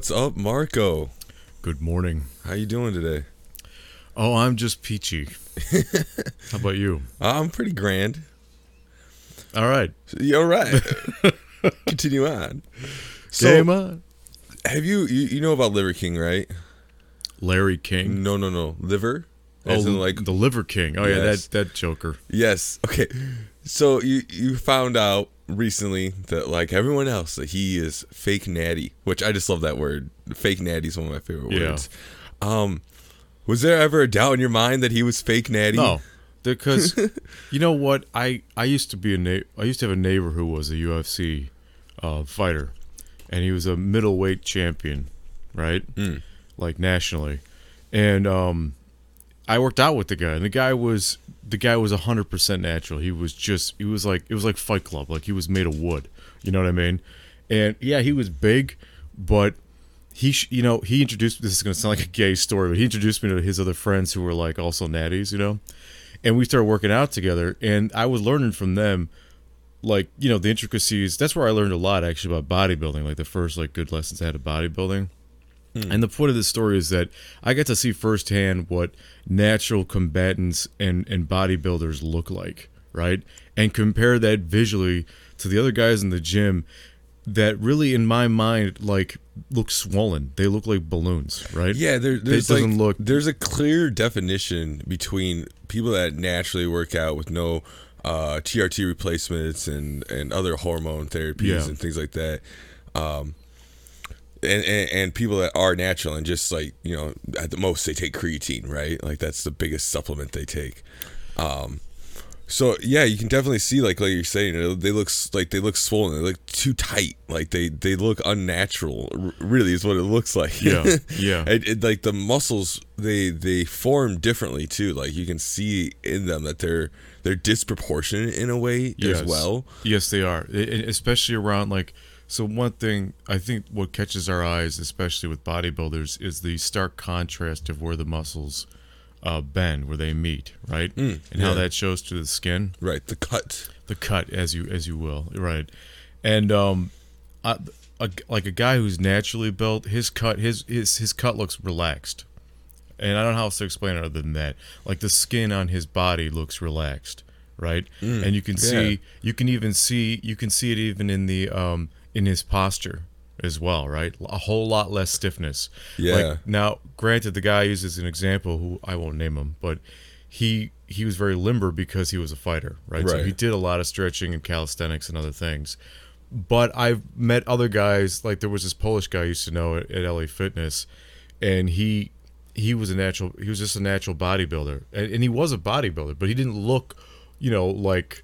What's up, Marco? Good morning. How you doing today? Oh, I'm just peachy. How about you? I'm pretty grand. All right. You're right. Continue on. So, Game on. have you, you you know about Liver King, right? Larry King. No, no, no. Liver. Oh, As in, like the Liver King. Oh yeah, that that Joker. yes. Okay. So you you found out recently that like everyone else that he is fake natty, which I just love that word. Fake natty is one of my favorite Yeah. words. Um, was there ever a doubt in your mind that he was fake natty? No, because you know what? I I used to be a na- I used to have a neighbor who was a UFC uh, fighter, and he was a middleweight champion, right? Mm. Like nationally, and um, I worked out with the guy, and the guy was the guy was hundred percent natural. He was just he was like it was like Fight Club, like he was made of wood. You know what I mean? And yeah, he was big, but he sh- you know he introduced this is to sound like a gay story but he introduced me to his other friends who were like also natties you know and we started working out together and i was learning from them like you know the intricacies that's where i learned a lot actually about bodybuilding like the first like good lessons i had of bodybuilding and the point of this story is that i got to see firsthand what natural combatants and and bodybuilders look like right and compare that visually to the other guys in the gym that really in my mind like look swollen they look like balloons right Yeah, there, there's doesn't like look- there's a clear definition between people that naturally work out with no uh, TRT replacements and and other hormone therapies Yeah. and things like that. Um, and, and and people that are natural and just like you know at the most they take creatine right? Like that's the biggest supplement they take. Um so yeah you can definitely see like like you're saying they look like they look swollen they look too tight like they they look unnatural really is what it looks like. Yeah, yeah. it, it, like the muscles they they form differently too like you can see in them that they're they're disproportionate in a way as well. Yes, they are, I- I- especially around like. So one thing I think what catches our eyes, especially with bodybuilders, is the stark contrast of where the muscles uh, bend, where they meet, right, and how that shows to the skin, right the cut the cut, as you as you will, right, and um, I, a, like a guy who's naturally built, his cut, his his his cut looks relaxed, and I don't know how else to explain it other than that. Like the skin on his body looks relaxed, right? and you can yeah. see, you can even see, you can see it even in the um in his posture as well, right? A whole lot less stiffness. Yeah. Like, now, granted, the guy uses an example who I won't name him, but he he was very limber because he was a fighter, right? So he did a lot of stretching and calisthenics and other things. But I've met other guys like there was this Polish guy I used to know at, at LA Fitness, and he he was a natural he was just a natural bodybuilder, and, and he was a bodybuilder, but he didn't look, you know, like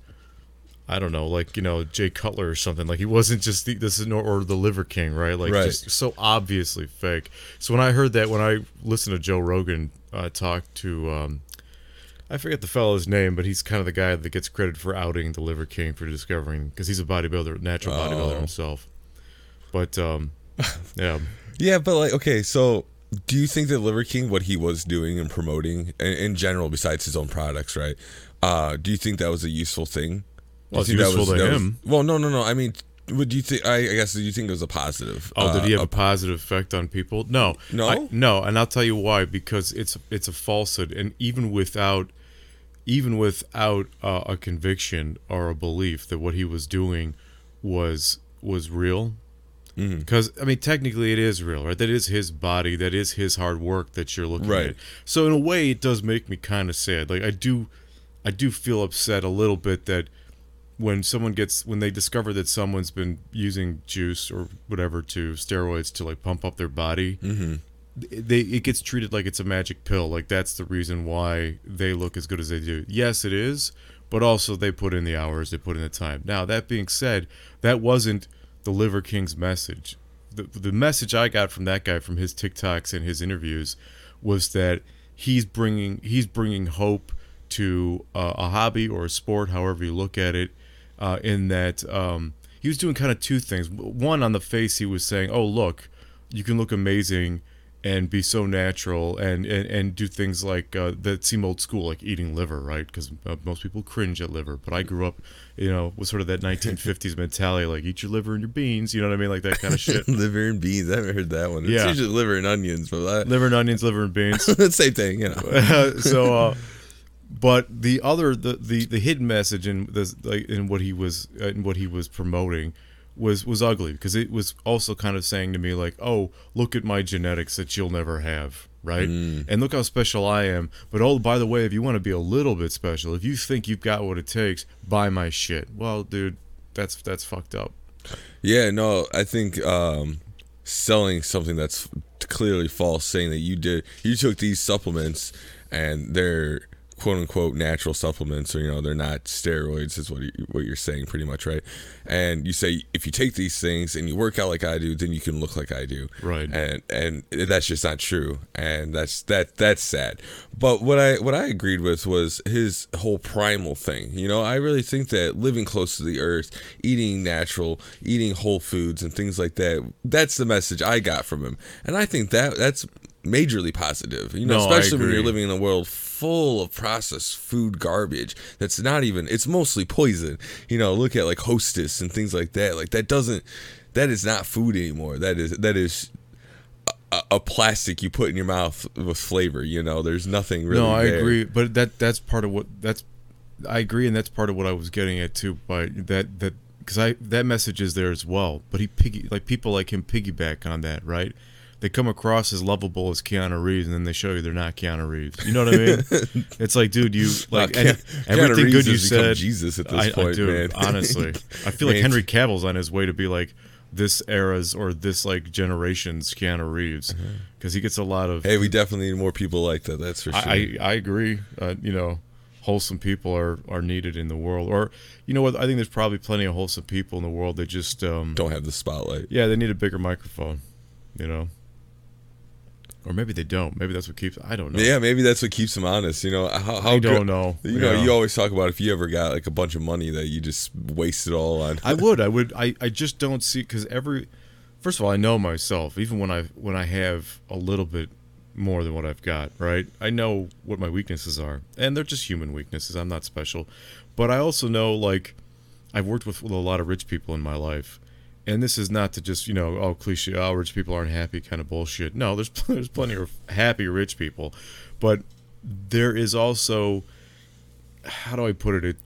I don't know, like you know Jay Cutler or something. Like he wasn't just the, this is or the Liver King, right? Like Right. just so obviously fake. So when I heard that, when I listened to Joe Rogan uh, talk to, um, I forget the fellow's name, but he's kind of the guy that gets credit for outing the Liver King for discovering because he's a bodybuilder, natural bodybuilder Oh. himself. But um, yeah, Yeah, but like, okay, so do you think that Liver King, what he was doing and promoting in, in general, besides his own products, right? Uh, do you think that was a useful thing? Well, it's useful to that him. well, no, no, no. I mean, would you think? I, I guess do you think it was a positive? Oh, did he uh, have a positive effect on people? No, No? I- no, and I'll tell you why. Because it's it's a falsehood, and even without even without uh, a conviction or a belief that what he was doing was was real. Mm-hmm. Because I mean, technically, it is real, right? That is his body. That is his hard work that you're looking Right. at. So in a way, it does make me kind of sad. Like I do, I do feel upset a little bit that when someone gets when they discover that someone's been using juice or whatever to steroids to like pump up their body Mm-hmm. they it gets treated like it's a magic pill. Like that's the reason why they look as good as they do. Yes it is but also they put in the hours they put in the time. Now that being said that wasn't the liver king's message. The, the message i got from that guy from his tiktoks and his interviews was that he's bringing he's bringing hope to uh, a hobby or a sport however you look at it uh, in that um, he was doing kind of two things one on the face he was saying oh look you can look amazing and be so natural and and, and do things like uh, that seem old school like eating liver right because uh, most people cringe at liver but i grew up you know with sort of that 1950s mentality like eat your liver and your beans you know what i mean like that kind of shit liver and beans. I haven't heard that one. It's Yeah. usually liver and onions, but that, liver and onions liver and beans same thing, you know. so uh but the other the, the the hidden message in this like in what he was uh, in what he was promoting was was ugly because it was also kind of saying to me like oh look at my genetics that you'll never have right? And look how special i am. But oh by the way if you want to be a little bit special if you think you've got what it takes buy my shit. Well dude that's that's fucked up. Yeah, no, I think um, selling something that's clearly false, saying that you did, you took these supplements and they're quote unquote natural supplements, or you know, they're not steroids, is what you, what you're saying, pretty much, right? And you say if you take these things and you work out like I do, then you can look like I do, Right. And and that's just not true, and that's that that's sad. But what I what I agreed with was his whole primal thing. You know, I really think that living close to the earth, eating natural, eating whole foods and things like that, that's the message I got from him. And I think that that's majorly positive. You know, No, especially when you're living in a world full of processed food garbage that's not even it's mostly poison. You know, look at like hostess and things like that. Like that doesn't that is not food anymore. That is that is a, a plastic you put in your mouth with flavor. You know, there's nothing really. no i there. agree but that that's part of what that's i agree and that's part of what i was getting at too by that that because i that message is there as well but he piggy like people like him piggyback on that right they come across as lovable as Keanu Reeves, and then they show you they're not Keanu Reeves. You know what I mean? it's like, dude, you like Keanu everything good you said. Jesus at this I, I point, do, man. honestly. I feel like Henry Cavill's on his way to be like this era's or this like generation's Keanu Reeves because he gets a lot of. Hey, we definitely need more people like that. That's for sure. I, I I agree. Uh, you know, wholesome people are are needed in the world. Or you know what? I think there's probably plenty of wholesome people in the world. They just um, don't have the spotlight. yeah, they need a bigger microphone. You know, or maybe they don't. Maybe that's what keeps. I don't know. Yeah, maybe that's what keeps them honest. You know, how, how I don't know. You know, Yeah. you always talk about if you ever got like a bunch of money that you just wasted it all on. I would. I would. I, I just don't see because every. First of all, I know myself. Even when I when I have a little bit more than what I've got, right? I know what my weaknesses are, and they're just human weaknesses. I'm not special, but I also know like I've worked with, with a lot of rich people in my life, and this is not to just you know oh cliche oh rich people aren't happy kind of bullshit. No, there's there's plenty of happy rich people, but there is also how do I put it? It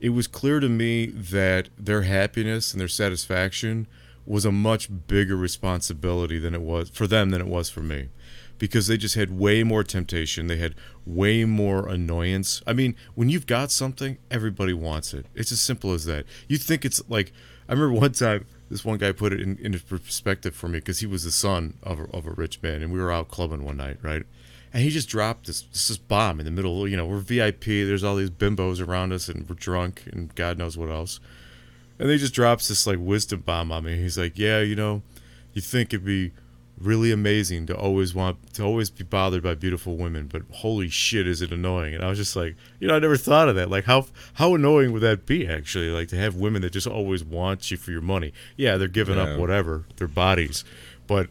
it was clear to me that their happiness and their satisfaction was a much bigger responsibility than it was for them than it was for me. Because they just had way more temptation. They had way more annoyance. I mean when you've got something everybody wants it. It's as simple as that. You think it's like i remember one time this one guy put it in, in perspective for me because he was the son of a, of a rich man and we were out clubbing one night right and he just dropped this this, bomb in the middle. You know, we're VIP. There's all these bimbos around us, and we're drunk, and God knows what else. And he just drops this like wisdom bomb on me. He's like, "Yeah, you know, you think it'd be really amazing to always want to always be bothered by beautiful women, but holy shit, is it annoying?" And I was just like, you know, I never thought of that. Like, how how annoying would that be actually? Like to have women that just always want you for your money. Yeah, they're giving Yeah. up whatever their bodies, but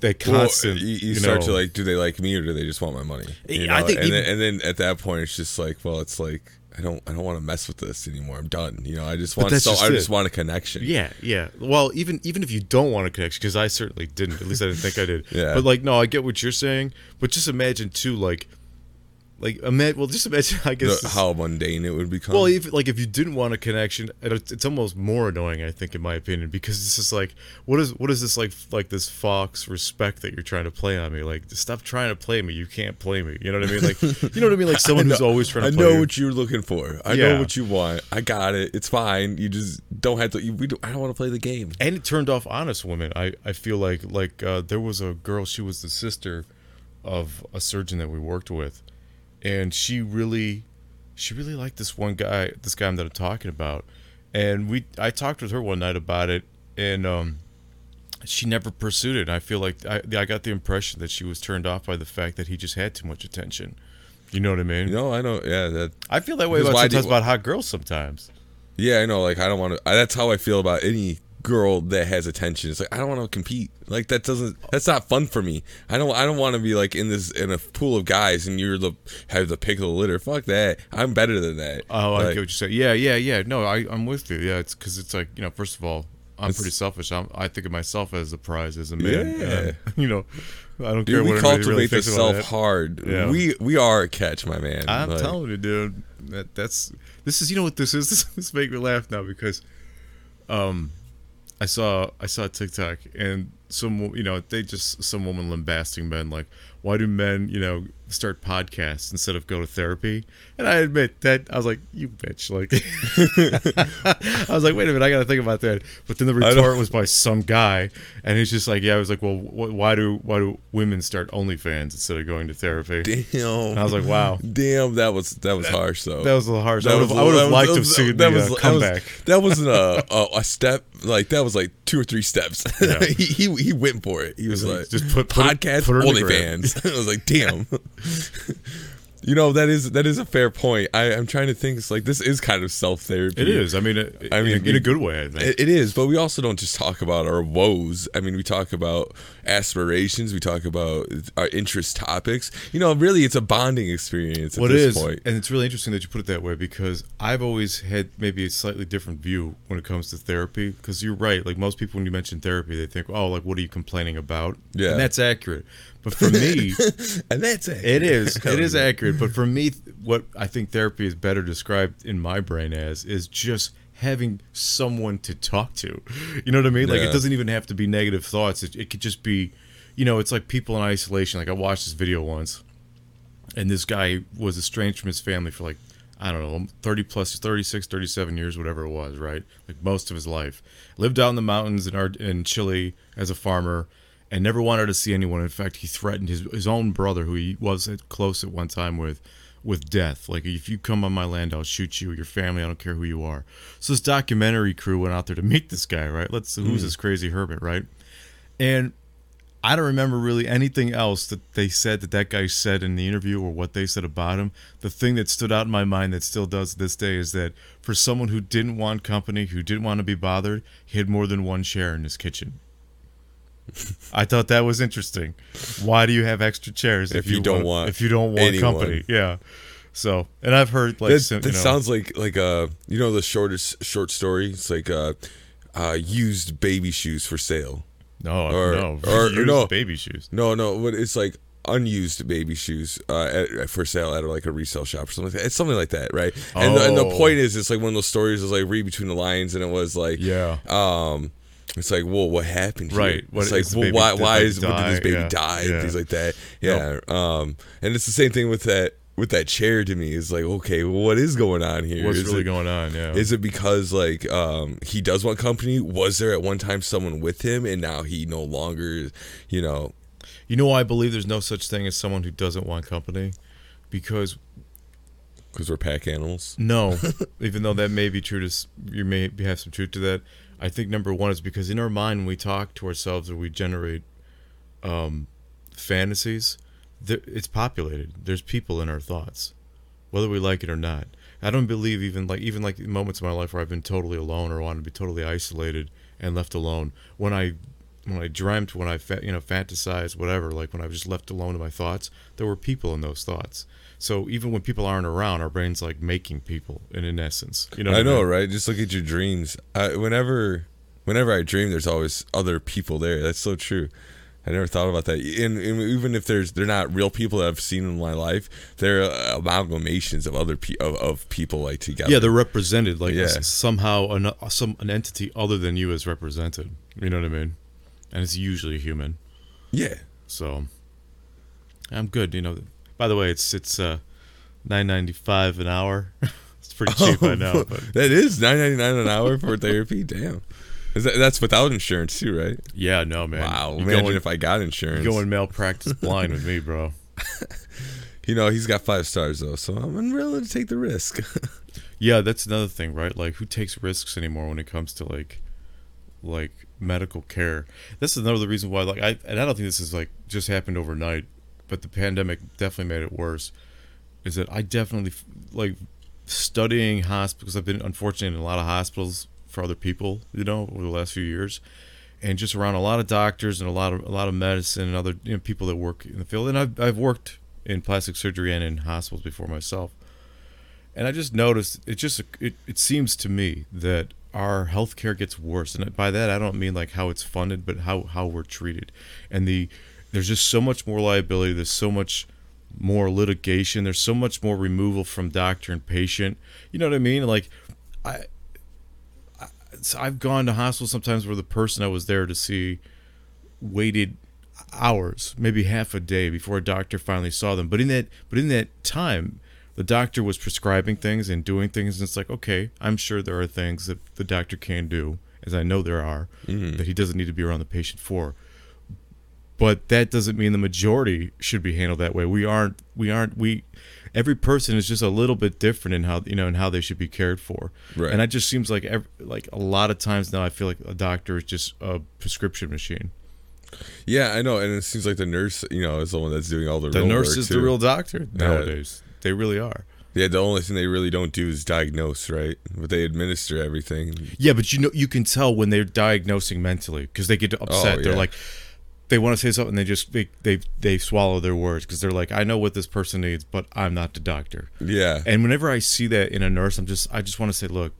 that Well, constant. you, you you start know, to like, do they like me or do they just want my money? You I think and, even- then, and then at that point, it's just like, well, it's like I don't, I don't want to mess with this anymore. I'm done. You know, I just want, so just I it. just want a connection. Yeah, yeah. Well, even even if you don't want a connection, because I certainly didn't. At least I didn't think I did. Yeah. But like, no, I get what you're saying. But just imagine too, like, like imagine. Well, just imagine. I guess. this- how mundane it would become. well, if like if you didn't want a connection, it's it's almost more annoying, I think, in my opinion, because it's just like, what is what is this like like this fox respect that you're trying to play on me? Like, stop trying to play me. You can't play me. You know what I mean? Like, you know what I mean? Like someone who's always trying to. I know you. what you're looking for. I Yeah. know what you want. I got it. It's fine. You just don't have to. You, we don't, I don't want to play the game. and it turned off honest women. I, I feel like like uh, there was a girl. She was the sister of a surgeon that we worked with, and she really, she really liked this one guy. This guy that I'm talking about, and we I talked with her one night about it, and um, she never pursued it. and I feel like I I got the impression that she was turned off by the fact that he just had too much attention. You know what I mean? You know, I know. Yeah, that. I feel that way about do- about hot girls sometimes. Yeah, I know. Like I don't want to. That's how I feel about any girl that has attention. It's like I don't want to compete. Like that doesn't. That's not fun for me. I don't. I don't want to be like in this in a pool of guys and you're the have the pick of the litter. Fuck that. I'm better than that. Oh, I Like, get what you're saying. Yeah, yeah, yeah. No, I, I'm with you. Yeah, it's because it's like you know, first of all, I'm pretty selfish. I'm, I think of myself as a prize as a man. Yeah. And, you know, I don't Dude, care we what cultivate really the self hard. Yeah. We we are a catch, my man. I'm Like, telling you, dude. That that's this is you know what this is. This, this make me laugh now because, um, I saw I saw TikTok and some you know they just some woman lambasting men like why do men you know start podcasts instead of go to therapy and I admit that I was like you bitch like I was like wait a minute I got to think about that but then the retort was by some guy and he's just like yeah I was like well wh- why do why do women start OnlyFans instead of going to therapy Damn. and I was like wow Damn, that was that was harsh though. that was a little harsh. I That would have, I would have liked that to have was- seen the that was- uh, that was- comeback. That wasn't a, a a step like that was like two or three steps. Yeah. he, he he went for it. He was like, like, just put- put podcast put it in the gram. OnlyFans. I was like, damn. you know that is that is a fair point. I I'm trying to think. It's like this is kind of self therapy. It is. I mean, it, I mean, mean, in a good way. I think. It, it is, but we also don't just talk about our woes. I mean, we talk about aspirations. We talk about our interest topics. You know, really, it's a bonding experience at What this is, point. and it's really interesting that you put it that way because I've always had maybe a slightly different view when it comes to therapy. Because you're right, like most people, when you mention therapy, they think, "Oh, like what are you complaining about?" Yeah. and that's accurate. But for me, and that's it. It is. It is accurate. But for me, what I think therapy is better described in my brain as is just having someone to talk to. You know what I mean? Like Yeah. it doesn't even have to be negative thoughts. It, it could just be, you know, it's like people in isolation. Like I watched this video once, and this guy was estranged from his family for like I don't know, 30 plus 36, 37 years, whatever it was, right? Like most of his life. Lived out in the mountains in, Ar- in Chile as a farmer and never wanted to see anyone. In fact, he threatened his, his own brother, who he was at- close at one time with, with death. Like, if you come on my land, I'll shoot you, your family, I don't care who you are. So this documentary crew went out there to meet this guy, right? Let's, who's hmm. this crazy hermit, right? And I don't remember really anything else that they said that that guy said in the interview or what they said about him. The thing that stood out in my mind that still does this day is that for someone who didn't want company, who didn't want to be bothered, he had more than one chair in his kitchen. I thought that was interesting. Why do you have extra chairs If you don't want if you don't want anyone. company? Yeah. So, and I've heard like that, sim- that you know, sounds like like uh you know the shortest short story. It's like uh, uh used baby shoes for sale. no, or- no, or- used no. baby shoes. No, no, but it's like unused baby shoes uh, at, for sale at like a resale shop or something like that. It's something like that, right? And, the, and the Oh. point is, it's like one of those stories is like read between the lines, and it was like, Yeah. um, it's like, well, what happened? Here? Right. What it's like, well, why, did why is did this baby Yeah. die? Yeah. Things like that. Yeah. Um, and it's the same thing with that with that chair to me. It's like, okay, well, what is going on here? What's Is really it- going on? Yeah. Is it because like um he does want company? Was there at one time someone with him and now he no longer, you know? You know I believe there's no such thing as someone who doesn't want company? Because Because we're pack animals. no, even though that may be true to you may have some truth to that. I think number one is because in our mind when we talk to ourselves or we generate um, fantasies, it's populated. There's people in our thoughts, whether we like it or not. I don't believe even like even like moments in my life where I've been totally alone or wanted to be totally isolated and left alone. When I when I dreamt, when I fa- you know fantasized, whatever, like when I was just left alone to my thoughts, there were people in those thoughts. So even when people aren't around, our brain's like making people, in in essence. You know, I know, mean? right? Just look at your dreams. I, whenever, whenever I dream, there's always other people there. That's so true. I never thought about that. And, and even if there's, they're not real people that I've seen in my life. They're uh, amalgamations of other pe- of, of people like together. Yeah, they're represented. Like Yeah. somehow an, some an entity other than you is represented. You know what I mean? And it's usually human. yeah. So I'm good. You know. By the way, it's it's uh, nine ninety five an hour. it's pretty cheap, I know. But that is nine ninety nine an hour for therapy. Damn. Is that, that's without insurance too, right? yeah, no man. Wow. you Imagine going, if I got insurance. going malpractice blind with me, bro. You know, he's got five stars though, so I'm unwilling to take the risk. Yeah, that's another thing, right? Like, who takes risks anymore when it comes to like, like medical care? This is another reason why, like, I and I don't think this is like just happened overnight, but the pandemic definitely made it worse. Is that I definitely like studying hospitals. I've been unfortunate in a lot of hospitals for other people, you know, over the last few years, and just around a lot of doctors and a lot of a lot of medicine and other you know, people that work in the field. And I've I've worked in plastic surgery and in hospitals before myself, and I just noticed it just it, it seems to me that our healthcare gets worse, and by that I don't mean like how it's funded, but how how we're treated, and the there's just so much more liability. There's so much more litigation. There's so much more removal from doctor and patient. You know what I mean? Like, I, I I've gone to hospitals sometimes where the person I was there to see waited hours, maybe half a day before a doctor finally saw them. But in that, but in that time, the doctor was prescribing things and doing things, and it's like, okay, I'm sure there are things that the doctor can do, as I know there are, Mm-hmm. that he doesn't need to be around the patient for but that doesn't mean the majority should be handled that way. We aren't. We aren't. We. Every person is just a little bit different in how you know and how they should be cared for. Right. And it just seems like every, like a lot of times now I feel like a doctor is just a prescription machine. Yeah, I know, and it seems like the nurse, you know, is the one that's doing all the. The nurse is too. the real doctor Yeah. nowadays. They really are. Yeah, the only thing they really don't do is diagnose, right? But they administer everything. Yeah, but you know you can tell when they're diagnosing mentally because they get upset. Oh, They're like they want to say something they just they they, they swallow their words because they're like I know what this person needs, but I'm not the doctor. Yeah, And whenever I see that in a nurse, I'm just I just want to say, look,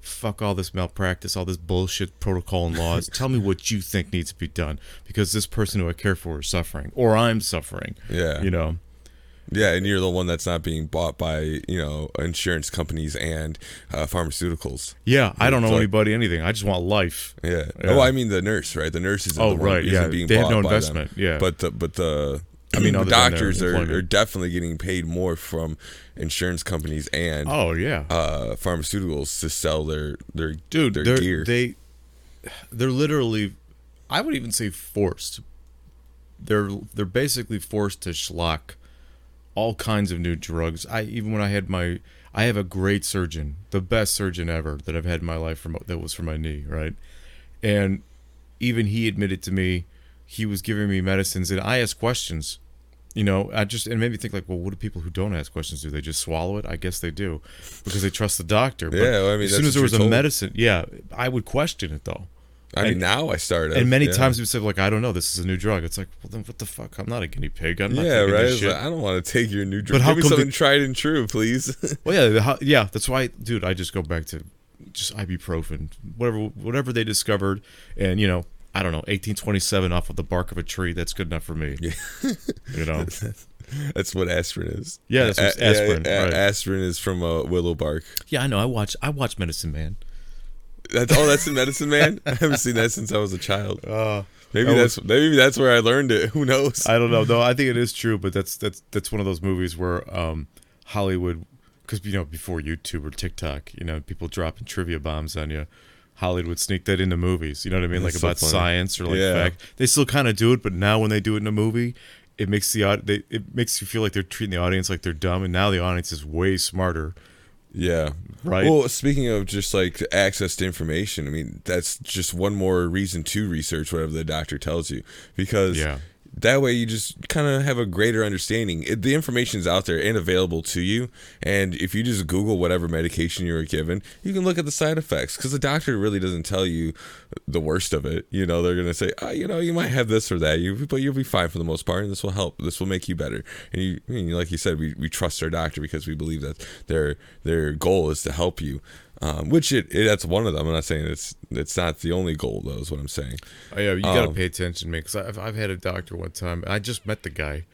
fuck all this malpractice, all this bullshit protocol and laws. Tell me what you think needs to be done because this person who I care for is suffering, or I'm suffering. yeah, You know. Yeah, and you're the one that's not being bought by you know insurance companies and uh, pharmaceuticals. Yeah, I don't know like- anybody anything. I just want life. Yeah. Yeah. Oh, I mean the nurse, right? The nurse is Oh, the right, isn't yeah. being They have no by them. investment, yeah. But the but the I mean, the other than their doctors are, are definitely getting paid more from insurance companies and Oh yeah. uh, pharmaceuticals to sell their their dude their gear. they they're literally i would even say forced they're they're basically forced to schlock all kinds of new drugs. I even when i had my i have a great surgeon the best surgeon ever that i've had in my life from that was for my knee right? And even he admitted to me he was giving me medicines and i asked questions you know i just it made me think like well what do people who don't ask questions do? They just swallow it? I guess they do because they trust the doctor. But Yeah, well, I mean, as soon as there was a told. medicine yeah i would question it though I mean and- now I started and many yeah. times people say like i don't know this is a new drug it's like well then what the fuck i'm not a guinea pig i'm not Yeah, taking right. this shit. like, I don't want to take your new drug. But how Give me come something the- tried and true, please. well yeah how, yeah that's why dude i just go back to just ibuprofen whatever whatever they discovered and you know i don't know 1827 off of the bark of a tree that's good enough for me Yeah. you know that's what aspirin is. Yeah, that's what A- aspirin, a- right. Aspirin is from uh, willow bark. yeah i know i watch i watch medicine man That's oh, that's in Medicine Man. I haven't seen that since I was a child. uh Maybe I that's maybe that's where I learned it. Who knows? I don't know. No, I think it is true, but that's that's that's one of those movies where um, Hollywood, because you know before YouTube or TikTok, you know people dropping trivia bombs on you. Hollywood would sneak that into movies. You know what I mean? That's like so about funny. science or like Yeah. fact. They still kind of do it, but now when they do it in a movie, it makes the they, it makes you feel like they're treating the audience like they're dumb, and now the audience is way smarter. Yeah. Right. Well, speaking of just like access to information, I mean, that's just one more reason to research whatever the doctor tells you because Yeah. That way you just kind of have a greater understanding. It, the information's out there and available to you. And if you just Google whatever medication you were given, you can look at the side effects because the doctor really doesn't tell you the worst of it. You know, they're going to say, oh, you know, you might have this or that, you, but you'll be fine for the most part. And this will help. This will make you better. And you, like you said, we, we trust our doctor because we believe that their their goal is to help you. Um, which it, it that's one of them. I'm not saying it's it's not the only goal though. Is what I'm saying. Oh yeah, you gotta Um, pay attention, man. Because I've I've had a doctor one time. I just met the guy,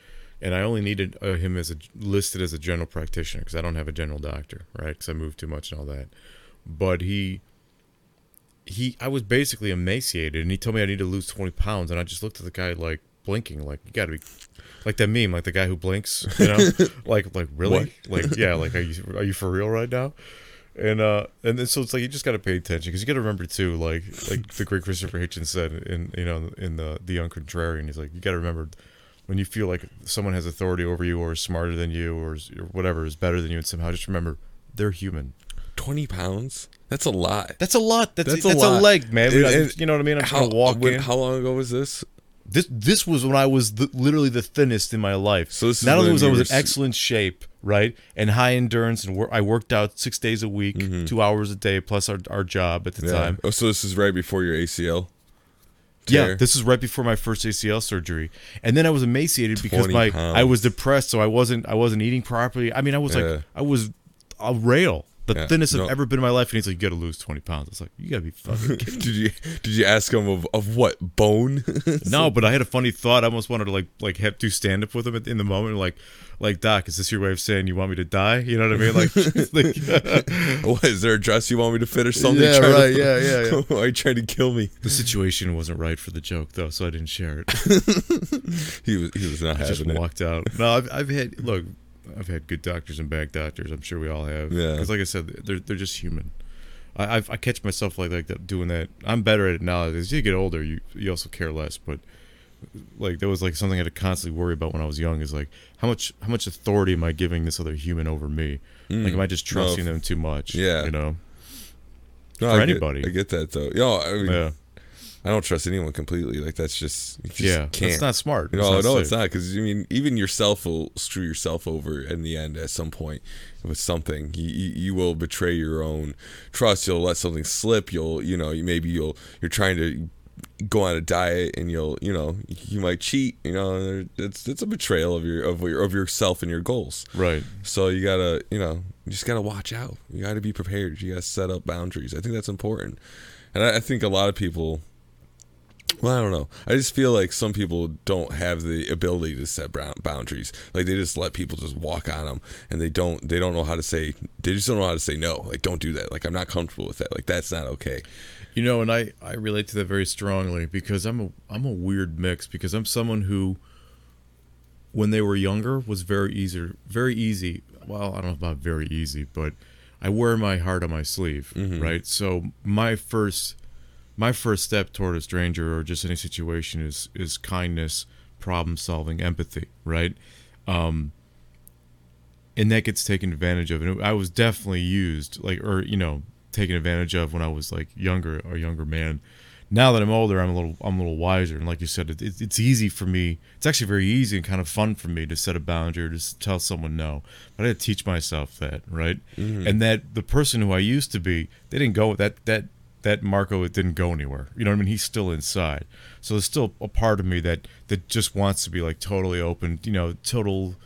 and I only needed uh, him as a listed as a general practitioner because I don't have a general doctor, right? Because I moved too much and all that. But he, he, I was basically emaciated, and he told me I need to lose twenty pounds, and I just looked at the guy like blinking, like you gotta be. Like that meme, like the guy who blinks, you know, like like really, like yeah, like are you are you for real right now? And uh and then so it's like you just got to pay attention because you got to remember too like like the great christopher hitchens said in you know in the the young contrarian he's like you got to remember when you feel like someone has authority over you or is smarter than you or, is, or whatever is better than you and somehow just remember they're human Twenty pounds. That's a lot. that's a lot that's That's that's, a a, leg man And- I- and you know what i mean i'm how, trying to walk when- in how long ago was this? this this was when I was the, literally the thinnest in my life. So this is not only was I was in excellent shape, right, and high endurance, and wor- I worked out six days a week, two hours a day, plus our our job at the Mm-hmm. Yeah. time. Oh, so this is right before your ACL. Yeah, this is right before my first ACL surgery, and then I was emaciated because 20 my I was depressed, so I wasn't I wasn't eating properly. I mean, I was Yeah. like I was a rail, the Yeah, thinnest no. I've ever been in my life, and he's like, "You got to lose twenty pounds." I was like, "You got to be fucking kidding." did you did you ask him of, of what bone? No, but I had a funny thought. I almost wanted to like like have do stand up with him in the moment, like like Doc, is this your way of saying you want me to die? You know what I mean? Like, like what is there a dress you want me to fit or something? Yeah, Trying to- right, yeah, yeah, yeah. Are you trying to kill me? the situation wasn't right for the joke though, so I didn't share it. He was he was not I just having it. walked out. No, I've, I've had look, I've had good doctors and bad doctors. I'm sure we all have. Yeah. Because like I said, they're they're just human. I I've, I catch myself like like that doing that. I'm better at it now. As you get older, you you also care less. But like that was like something I had to constantly worry about when I was young. Is like how much how much authority am I giving this other human over me? Like am I just Mm. Trusting them too much? yeah. You know. No, for I get- anybody. I get that though. Yo, I mean, Yeah. I don't trust anyone completely. Like that's just, you just Yeah. can't. That's not smart. You It's know, no, safe. it's not because I mean, even yourself will screw yourself over in the end at some point with something. You, you, you will betray your own trust. You'll let something slip. You'll, you know, you maybe you'll you're trying to go on a diet and you'll, you know, you might cheat. You know, it's it's a betrayal of your of your of yourself and your goals. Right. So you gotta, you know, you just gotta watch out. You gotta be prepared. You gotta set up boundaries. I think that's important, and I, I think a lot of people. Well, I don't know. I just feel like some people don't have the ability to set boundaries. Like they just let people just walk on them, and they don't. They don't know how to say. They just don't know how to say no. Like don't do that. Like I'm not comfortable with that. Like that's not okay. You know, and I, I relate to that very strongly because I'm a I'm a weird mix because I'm someone who when they were younger was very easy very easy. Well, I don't know about very easy, but I wear my heart on my sleeve, mm-hmm. right? So my first my first step toward a stranger or just any situation is is kindness, problem solving, empathy, right? Um and that gets taken advantage of. And I was definitely used, like, or you know, taken advantage of when I was like younger, a younger man. Now that I'm older, I'm a little, I'm a little wiser, and like you said, it, it, it's easy for me. It's actually very easy and kind of fun for me to set a boundary or to s- tell someone no. But I had to teach myself that, right? And that the person who I used to be, they didn't go with that that that Marco it didn't go anywhere. You know what I mean? He's still inside. So there's still a part of me that that just wants to be like totally open. You know, total.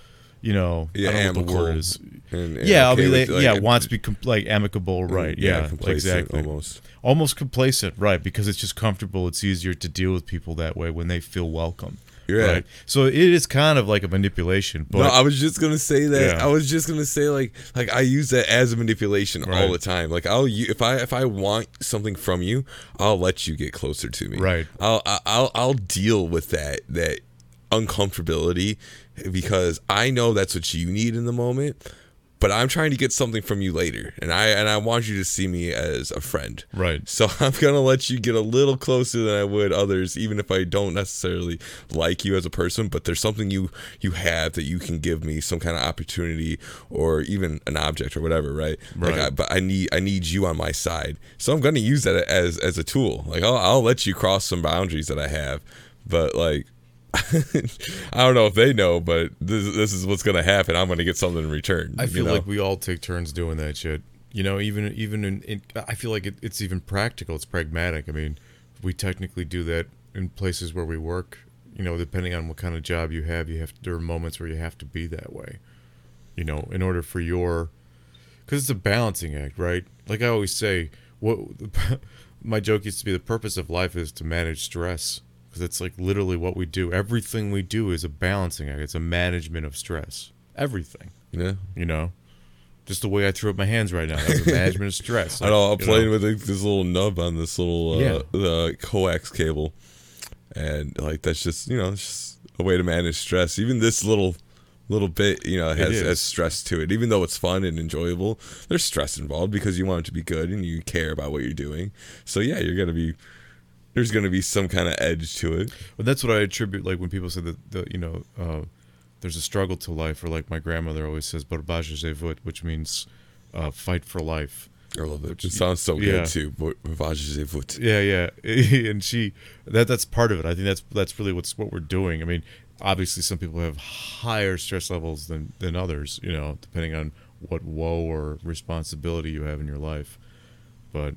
You know, Yeah, I don't know what the amicable. And, and Yeah, I'll okay be with, like, yeah, wants to be com- like amicable, mm, right? Yeah, complacent exactly. almost. Almost complacent, right? Because it's just comfortable. It's easier to deal with people that way when they feel welcome. Yeah. Right. So it is kind of like a manipulation, but no, I was just gonna say that. Yeah. I was just gonna say like like I use that as a manipulation all the time. Like I'll if I if I want something from you, I'll let you get closer to me. Right. I'll I'll I'll deal with that that uncomfortability because I know that's what you need in the moment. But I'm trying to get something from you later, and I and I want you to see me as a friend. Right. So I'm gonna let you get a little closer than I would others, even if I don't necessarily like you as a person. But there's something you you have that you can give me some kind of opportunity, or even an object or whatever, right? Like, Right. I, but I need I need you on my side, so I'm gonna use that as as a tool. Like I'll I'll let you cross some boundaries that I have, but like. I don't know if they know, but this, this is what's gonna happen. I'm gonna get something in return. I feel know? like we all take turns doing that shit. You know, even even in, in I feel like it, it's even practical. It's pragmatic. I mean, we technically do that in places where we work. You know, depending on what kind of job you have, you have there are moments where you have to be that way. You know, in order for your because it's a balancing act, right? Like I always say, what my joke used to be: the purpose of life is to manage stress, because it's like literally what we do. Everything we do is a balancing act. It's a management of stress. Everything, yeah. you know. Just the way I threw up my hands right now. That's a management of stress. I know. I'm playing with like, this little nub on this little uh, Yeah. the coax cable, and like that's just you know it's just a way to manage stress. Even this little little bit, you know, has, has stress to it. Even though it's fun and enjoyable, there's stress involved because you want it to be good and you care about what you're doing. So yeah, you're gonna be there's gonna be some kind of edge to it. But that's what I attribute. Like when people say that, the, you know, uh, there's a struggle to life, or like my grandmother always says, "Barbaje zevut," which means uh, fight for life. I love it. It sounds so Yeah. good too. Voyage. Yeah, yeah, and she that that's part of it. I think that's that's really what's what we're doing. I mean, obviously, some people have higher stress levels than than others. You know, depending on what woe or responsibility you have in your life. But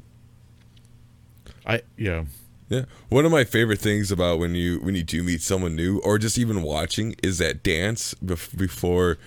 I yeah Yeah. One of my favorite things about when you when you do meet someone new or just even watching is that dance bef- before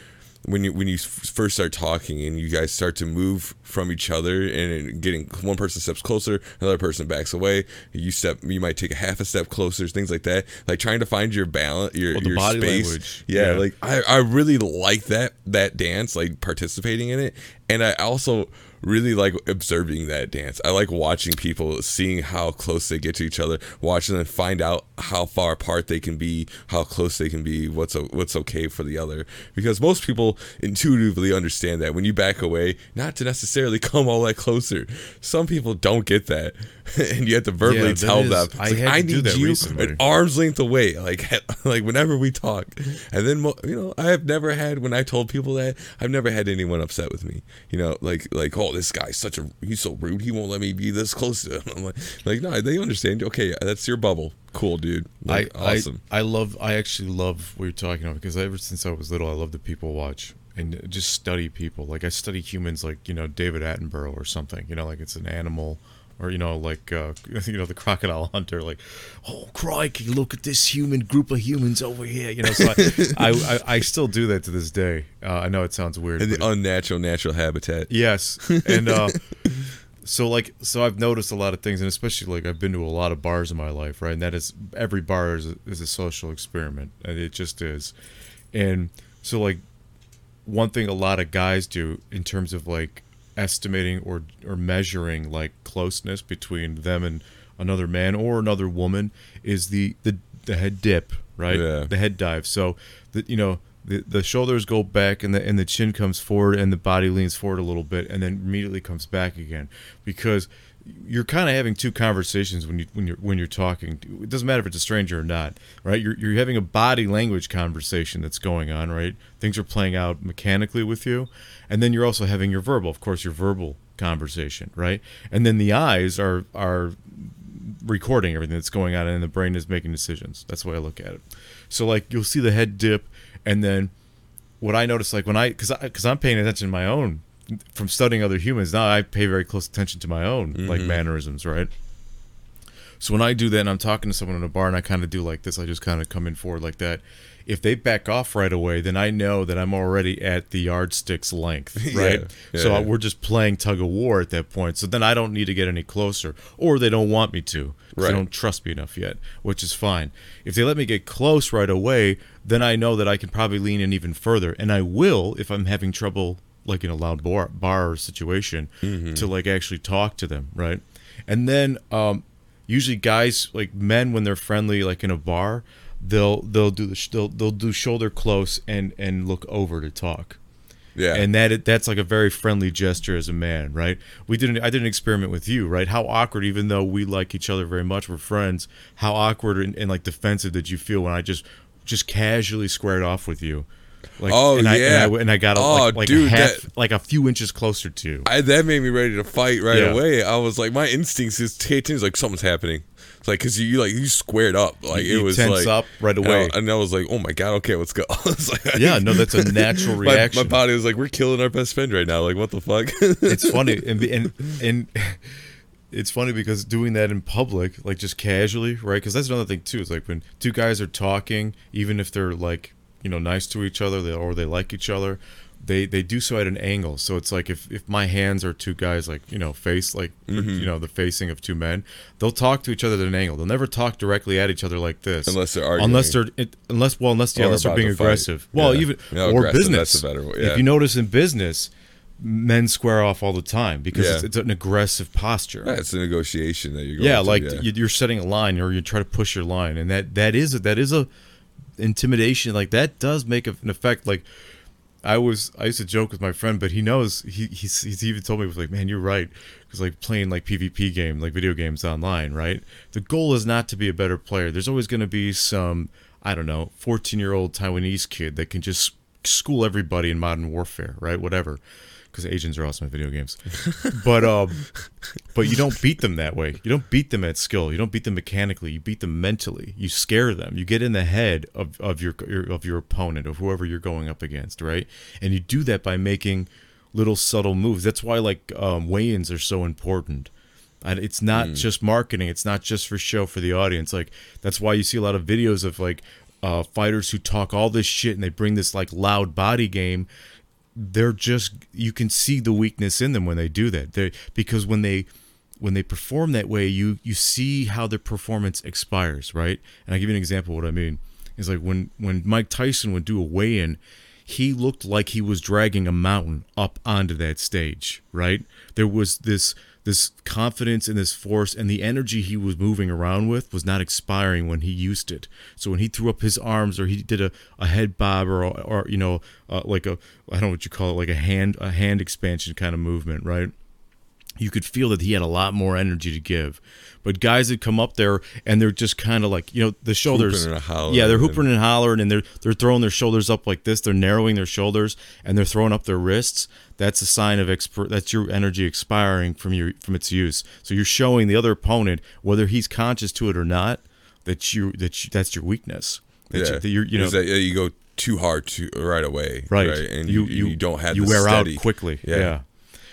when you when you first start talking and you guys start to move from each other and getting one person steps closer, another person backs away. You step you might take a half a step closer, things like that. Like trying to find your balance, your Well, your body space. language. Yeah, Yeah. like I I really like that that dance, like participating in it, and I also really like observing that dance. I like watching people, seeing how close they get to each other, watching them find out how far apart they can be, how close they can be, what's o- what's okay for the other. Because most people intuitively understand that when you back away, not to necessarily come all that closer. Some people don't get that, and you have to verbally Yeah, tell is- them, I like, I need you recently. an arm's length away, like like whenever we talk. And then you know, I have never had when I told people that I've never had anyone upset with me. You know, like like oh Oh, this guy's such a he's so rude. He won't let me be this close to him. I'm like like no, they understand. Okay, that's your bubble. Cool, dude. Like, I, awesome. I I love I actually love what you're talking about because ever since I was little I love to people watch and just study people like I study humans like you know David Attenborough or something you know like it's an animal or you know like uh, you know the crocodile hunter like oh crikey look at this human group of humans over here you know so I I, I, I still do that to this day uh, I know it sounds weird and the unnatural natural habitat. Yes, and uh, so like so I've noticed a lot of things, and especially like I've been to a lot of bars in my life, right? And that is every bar is a, is a social experiment, and it just is. And so like one thing a lot of guys do in terms of like estimating or or measuring like closeness between them and another man or another woman is the the, the head dip, right? Yeah. The head dive. So the you know the, the shoulders go back and the and the chin comes forward and the body leans forward a little bit and then immediately comes back again because you're kind of having two conversations when you when you're when you're talking. It doesn't matter if it's a stranger or not, right? You're you're having a body language conversation that's going on, right? Things are playing out mechanically with you, and then you're also having your verbal, of course, your verbal conversation, right? And then the eyes are are recording everything that's going on and the brain is making decisions. That's the way I look at it. So like you'll see the head dip and then what I notice like when I I cuz I'm paying attention to my own from studying other humans now I pay very close attention to my own like mm-hmm. mannerisms, right? So when I do that and I'm talking to someone in a bar and I kind of do like this, I just kind of come in forward like that. If they back off right away, then I know that I'm already at the yardstick's length, right? Yeah, so yeah. we're just playing tug of war at that point. So then I don't need to get any closer, or they don't want me to. Right. They don't trust me enough yet, which is fine. If they let me get close right away, then I know that I can probably lean in even further, and I will if I'm having trouble, like in a loud bar, bar situation, Mm-hmm. to like actually talk to them, right? And then um, usually guys like men when they're friendly like in a bar they'll they'll do the sh- they'll, they'll do shoulder close and and look over to talk Yeah. and that that's like a very friendly gesture as a man right we did an, i did an experiment with you right how awkward even though we like each other very much we're friends how awkward and, and like defensive did you feel when i just just casually squared off with you like Oh, and I, yeah. and I, and I got a, Oh, like, like dude, a half that- like a few inches closer to I, that made me ready to fight right Yeah. away. I was like, my instincts is it's like something's happening. It's like because you, you like you squared up, like You it was tense like up right and I- away. and I, was like, oh my god, okay, let's go. Like, yeah no that's a natural reaction my body was like, we're killing our best friend right now. Like, what the fuck? it's funny and and and it's funny because doing that in public like just casually right because that's another thing too It's like when two guys are talking even if they're like you know nice to each other they, or they like each other they they do so at an angle so it's like if if my hands are two guys like you know face like mm-hmm. you know the facing of two men they'll talk to each other at an angle they'll never talk directly at each other like this Unless they're arguing. unless they're it, unless well unless yeah Or unless they're being to fight. aggressive well Yeah. even Yeah, or aggressive, business that's a better word, if you notice in business men square off all the time because Yeah. it's, it's an aggressive posture Yeah, it's a negotiation that you're going yeah to, like yeah. you- you're setting a line or you try to push your line and that that is a, that is a intimidation like that does make an effect like I was I used to joke with my friend, but he knows he he's, he's even told me was like, man, you're right, because like playing like PvP game, like video games online, right? The goal is not to be a better player. There's always going to be some I don't know, 14 year old Taiwanese kid that can just school everybody in modern warfare, right? Whatever. Because Asians are awesome at video games. but um, but you don't beat them that way. You don't beat them at skill. You don't beat them mechanically. You beat them mentally. You scare them. You get in the head of, of your, your of your opponent of whoever you're going up against, right? And you do that by making little subtle moves. That's why like um, weigh-ins are so important. And it's not Hmm. just marketing. It's not just for show for the audience. Like that's why you see a lot of videos of like uh, fighters who talk all this shit and they bring this like loud body game. They're just you can see the weakness in them when they do that. They because when they when they perform that way, you you see how their performance expires, right? And I give you an example. of What I mean is like when when Mike Tyson would do a weigh-in, he looked like he was dragging a mountain up onto that stage, right? There was this this confidence and this force and the energy he was moving around with was not expiring when he used it. So when he threw up his arms or he did a, a head bob or, or you know uh, like a I don't know what you call it like a hand a hand expansion kind of movement, right? You could feel that he had a lot more energy to give. But guys that come up there and they're just kind of like, you know, the shoulders. and hollering yeah, they're hooping and hollering and they're they're throwing their shoulders up like this. They're narrowing their shoulders and they're throwing up their wrists. That's a sign of exp- that's your energy expiring from your from its use. So you're showing the other opponent whether he's conscious to it or not that you that you, that's your weakness. That yeah, you, that you're, you know, that, you go too hard to right away, right, And you you, don't have you wear out quickly Yeah. yeah.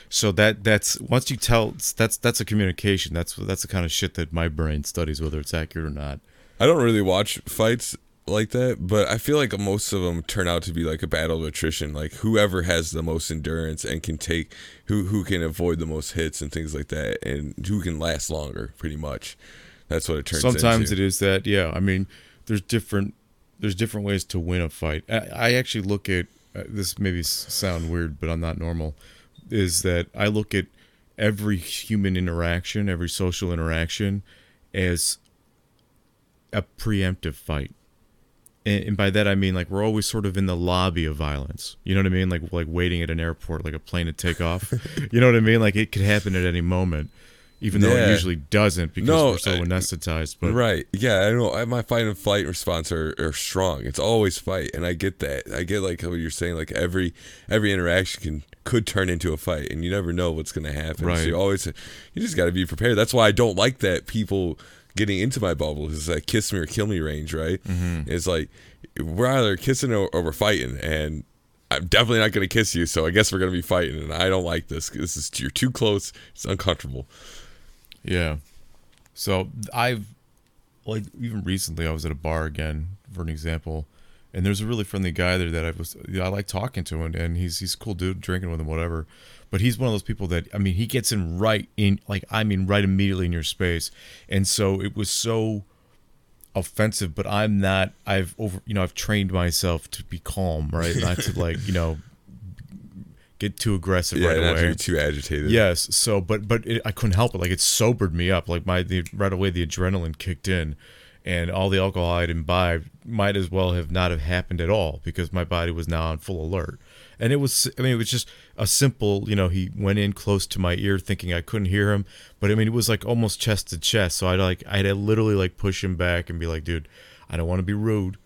So that that's once you tell that's that's a communication that's that's the kind of shit that my brain studies whether it's accurate or not I don't really watch fights like that, but I feel like most of them turn out to be like a battle of attrition. Like whoever has the most endurance and can take who who can avoid the most hits and things like that, and who can last longer. Pretty much, that's what it turns. Out. Sometimes into. it is that yeah i mean there's different there's different ways to win a fight i, I actually look at uh, this maybe sound weird but i'm not normal is that i look at every human interaction every social interaction as a preemptive fight and, and by that I mean like we're always sort of in the lobby of violence. You know what I mean? Like like waiting at an airport, like a plane to take off. you know what I mean? Like it could happen at any moment, even though it usually doesn't because No, we're so I- anesthetized. But right. Yeah, I know. I- My fight and flight response are, are strong. It's always fight, and I get that. I get like what you're saying. Like every every interaction can could turn into a fight, and you never know what's going to happen. Right. So you always you just got to be prepared. That's why I don't like that people getting into my bubble is that kiss me or kill me range. Right? Mm-hmm. It's like we're either kissing or, or we're fighting, and. I'm definitely not going to kiss you, so I guess we're going to be fighting, and I don't like this. This is you're too close. It's uncomfortable. Yeah, so I've like even recently I was at a bar again for an example, and there's a really friendly guy there that I was you know, I like talking to him, and he's he's a cool dude, drinking with him, whatever. But he's one of those people that I mean he gets in right in like I mean right immediately in your space, and so it was so offensive but i'm not i've over you know i've trained myself to be calm right not to like you know get too aggressive Yeah, right not away be too agitated. Yes. So, but but it, I couldn't help it. Like it sobered me up. Like my the, right away the adrenaline kicked in, and all the alcohol I'd imbibed might as well have not have happened at all because my body was now on full alert. And it was, I mean, it was just a simple, you know, he went in close to my ear thinking I couldn't hear him. But I mean, it was like almost chest to chest. So I'd like, I'd literally like push him back and be like, dude, I don't want to be rude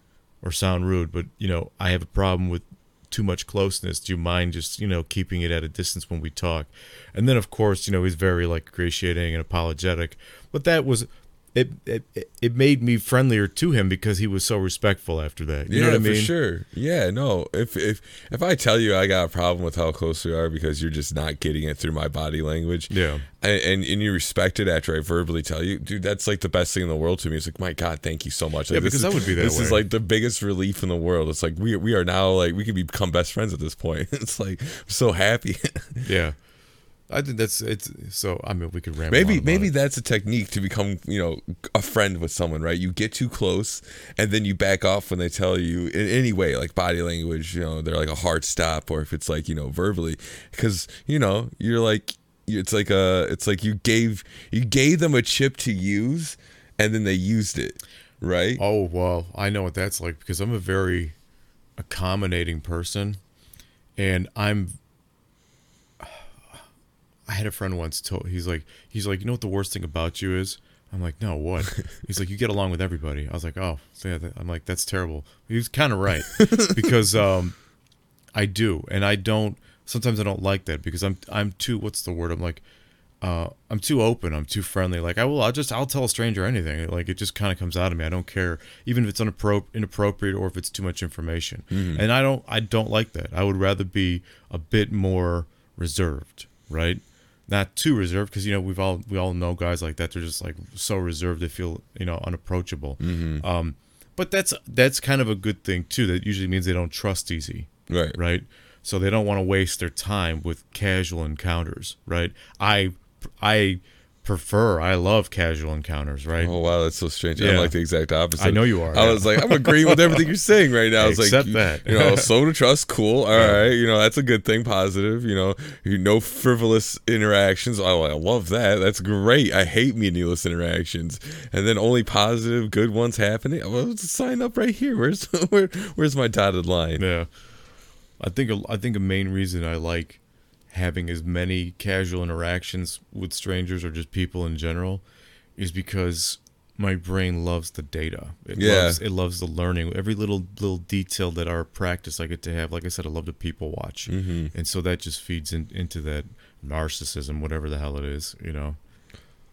or sound rude, but, you know, I have a problem with too much closeness. Do you mind just, you know, keeping it at a distance when we talk? And then, of course, you know, he's very like ingratiating and apologetic. But that was, it, it, it made me friendlier to him because he was so respectful after that. You yeah, know what I mean? for sure. Yeah, no. If if if I tell you I got a problem with how close we are because you're just not getting it through my body language, Yeah. and and, and you respect it after I verbally tell you, dude, that's like the best thing in the world to me. It's like, my God, thank you so much. Like, Yeah, because is- I would be that This is like the biggest relief in the world. It's like we we are now like we can become best friends at this point. It's like I'm so happy. Yeah. I think that's it's so I mean we could ramble maybe maybe it. that's a technique to become you know a friend with someone right you get too close and then you back off when they tell you in any way like body language you know they're like a hard stop or if it's like you know verbally because you know you're like it's like a it's like you gave you gave them a chip to use and then they used it right Oh well, I know what that's like because I'm a very accommodating person, and I'm. I had a friend once told he's like he's like you know what the worst thing about you is I'm like no what he's like you get along with everybody I was like oh yeah I'm like that's terrible he was kind of right because um I do and I don't sometimes I don't like that because I'm I'm too what's the word? I'm like uh, I'm too open. I'm too friendly. Like I will, I'll just, I'll tell a stranger anything. Like it just kind of comes out of me. I don't care, even if it's unappro- inappropriate or if it's too much information. Mm-hmm. And I don't, I don't like that. I would rather be a bit more reserved, right? Not too reserved because you know we've all, we all know guys like that. They're just like so reserved. They feel you know unapproachable. Mm-hmm. Um, but that's that's kind of a good thing too. That usually means they don't trust easy Right. right? So they don't want to waste their time with casual encounters, right? I I prefer, I love casual encounters, right? Oh wow, that's so strange. Yeah. I'm like the exact opposite. I know you are, I yeah. was like, I'm agreeing with everything you're saying right now. I was like, you, that. you know, slow to trust, cool. All right, you know, that's a good thing, positive. You know, you no frivolous interactions. Oh, I love that. That's great. I hate meaningless interactions, and then only positive, good ones happening. Well, sign up right here. Where's where, where's my dotted line? Yeah. I think a, I think a main reason I like having as many casual interactions with strangers or just people in general is because my brain loves the data. It Yeah. loves it loves the learning. Every little little detail that our practice I get to have. Like I said, I love to people watch, Mm-hmm. and so that just feeds in, into that narcissism, whatever the hell it is. You know.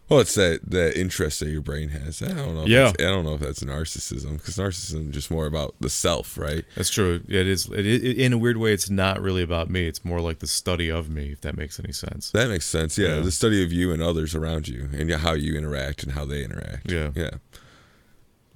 Well, it's that that interest that your brain has. I don't know. Yeah. I don't know if that's narcissism because narcissism is just more about the self, right? That's true. It is. It, it, in a weird way, it's not really about me. It's more like the study of me, if that makes any sense. That makes sense. Yeah, Yeah. the study of you and others around you, and how you interact and how they interact. Yeah. yeah.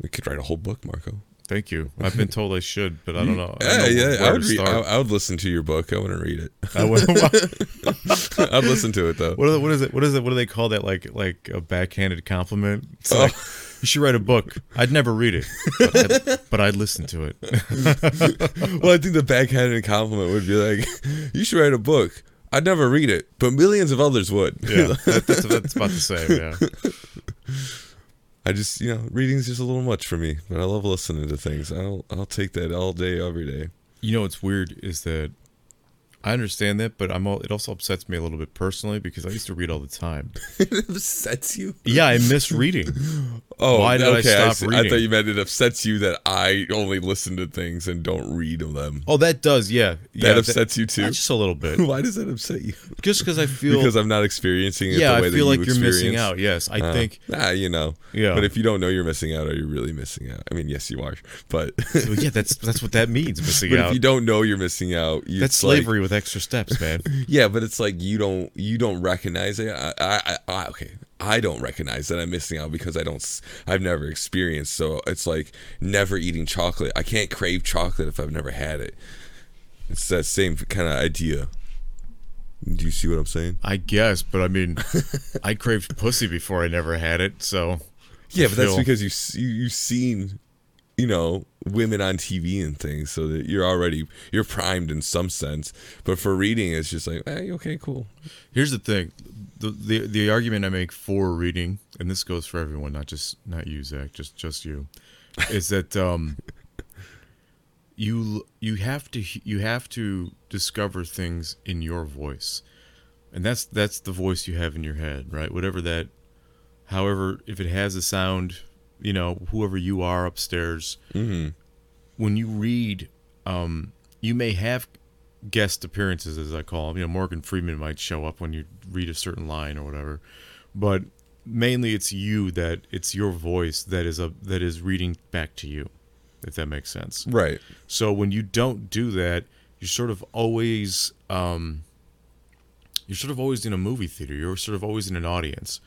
We could write a whole book, Marco. Thank you. I've been told I should, but I don't know. I Yeah, don't know yeah. I would read. I. I would listen to your book. I wouldn't read it. I would- I'd listen to it though. are the- what is it? What is it? What do they call that? Like like a backhanded compliment? It's Oh. like you should write a book. I'd never read it, but I'd, but I'd listen to it. well, I think the backhanded compliment would be like, "You should write a book." I'd never read it, but millions of others would. Yeah, that, that's, that's about the same. Yeah. I just, you know, reading's just a little much for me, but I love listening to things. I'll, I'll take that all day, every day. You know what's weird is that I understand that, but I'm all, it also upsets me a little bit personally because I used to read all the time. it upsets you. Yeah, I miss reading. Oh, Why did I okay, stop see. I reading? thought you meant it upsets you that I only listen to things and don't read them. Oh, that does. Yeah, yeah. That upsets you too. Just a little bit. Why does that upset you? Just because I feel. because I'm not experiencing it yeah, the way I that feel you like you're missing experience? out. Yes, I Uh, think. Nah, you know. Yeah. But if you don't know you're missing out, are you really missing out? I mean, yes, you are. But Well, yeah, that's that's what that means. Missing but out. if you don't know you're missing out, you, that's slavery like- slavery with extra steps, man. yeah, but it's like you don't you don't recognize it. I, I, I okay, I don't recognize that I'm missing out because I don't. I've never experienced. So it's like never eating chocolate. I can't crave chocolate if I've never had it. It's that same kind of idea. Do you see what I'm saying? I guess, but I mean, I craved pussy before I never had it, so Yeah, but that's because you you you've seen, you know, women on TV and things, so that you're already you're primed in some sense. But for reading, it's just like, hey, okay, cool. here's the thing: the, the the argument I make for reading, and this goes for everyone, not just not you, Zach, just just you, is that um, you you have to you have to discover things in your voice, and that's that's the voice you have in your head, right? Whatever that, however, if it has a sound, you know, whoever you are upstairs, hmm when you read, um, you may have guest appearances, as I call them. You know, Morgan Freeman might show up when you read a certain line or whatever, but mainly it's you that it's your voice that is a that is reading back to you, if that makes sense. Right. So when you don't do that, you're sort of always um, you're sort of always in a movie theater. You're sort of always in an audience.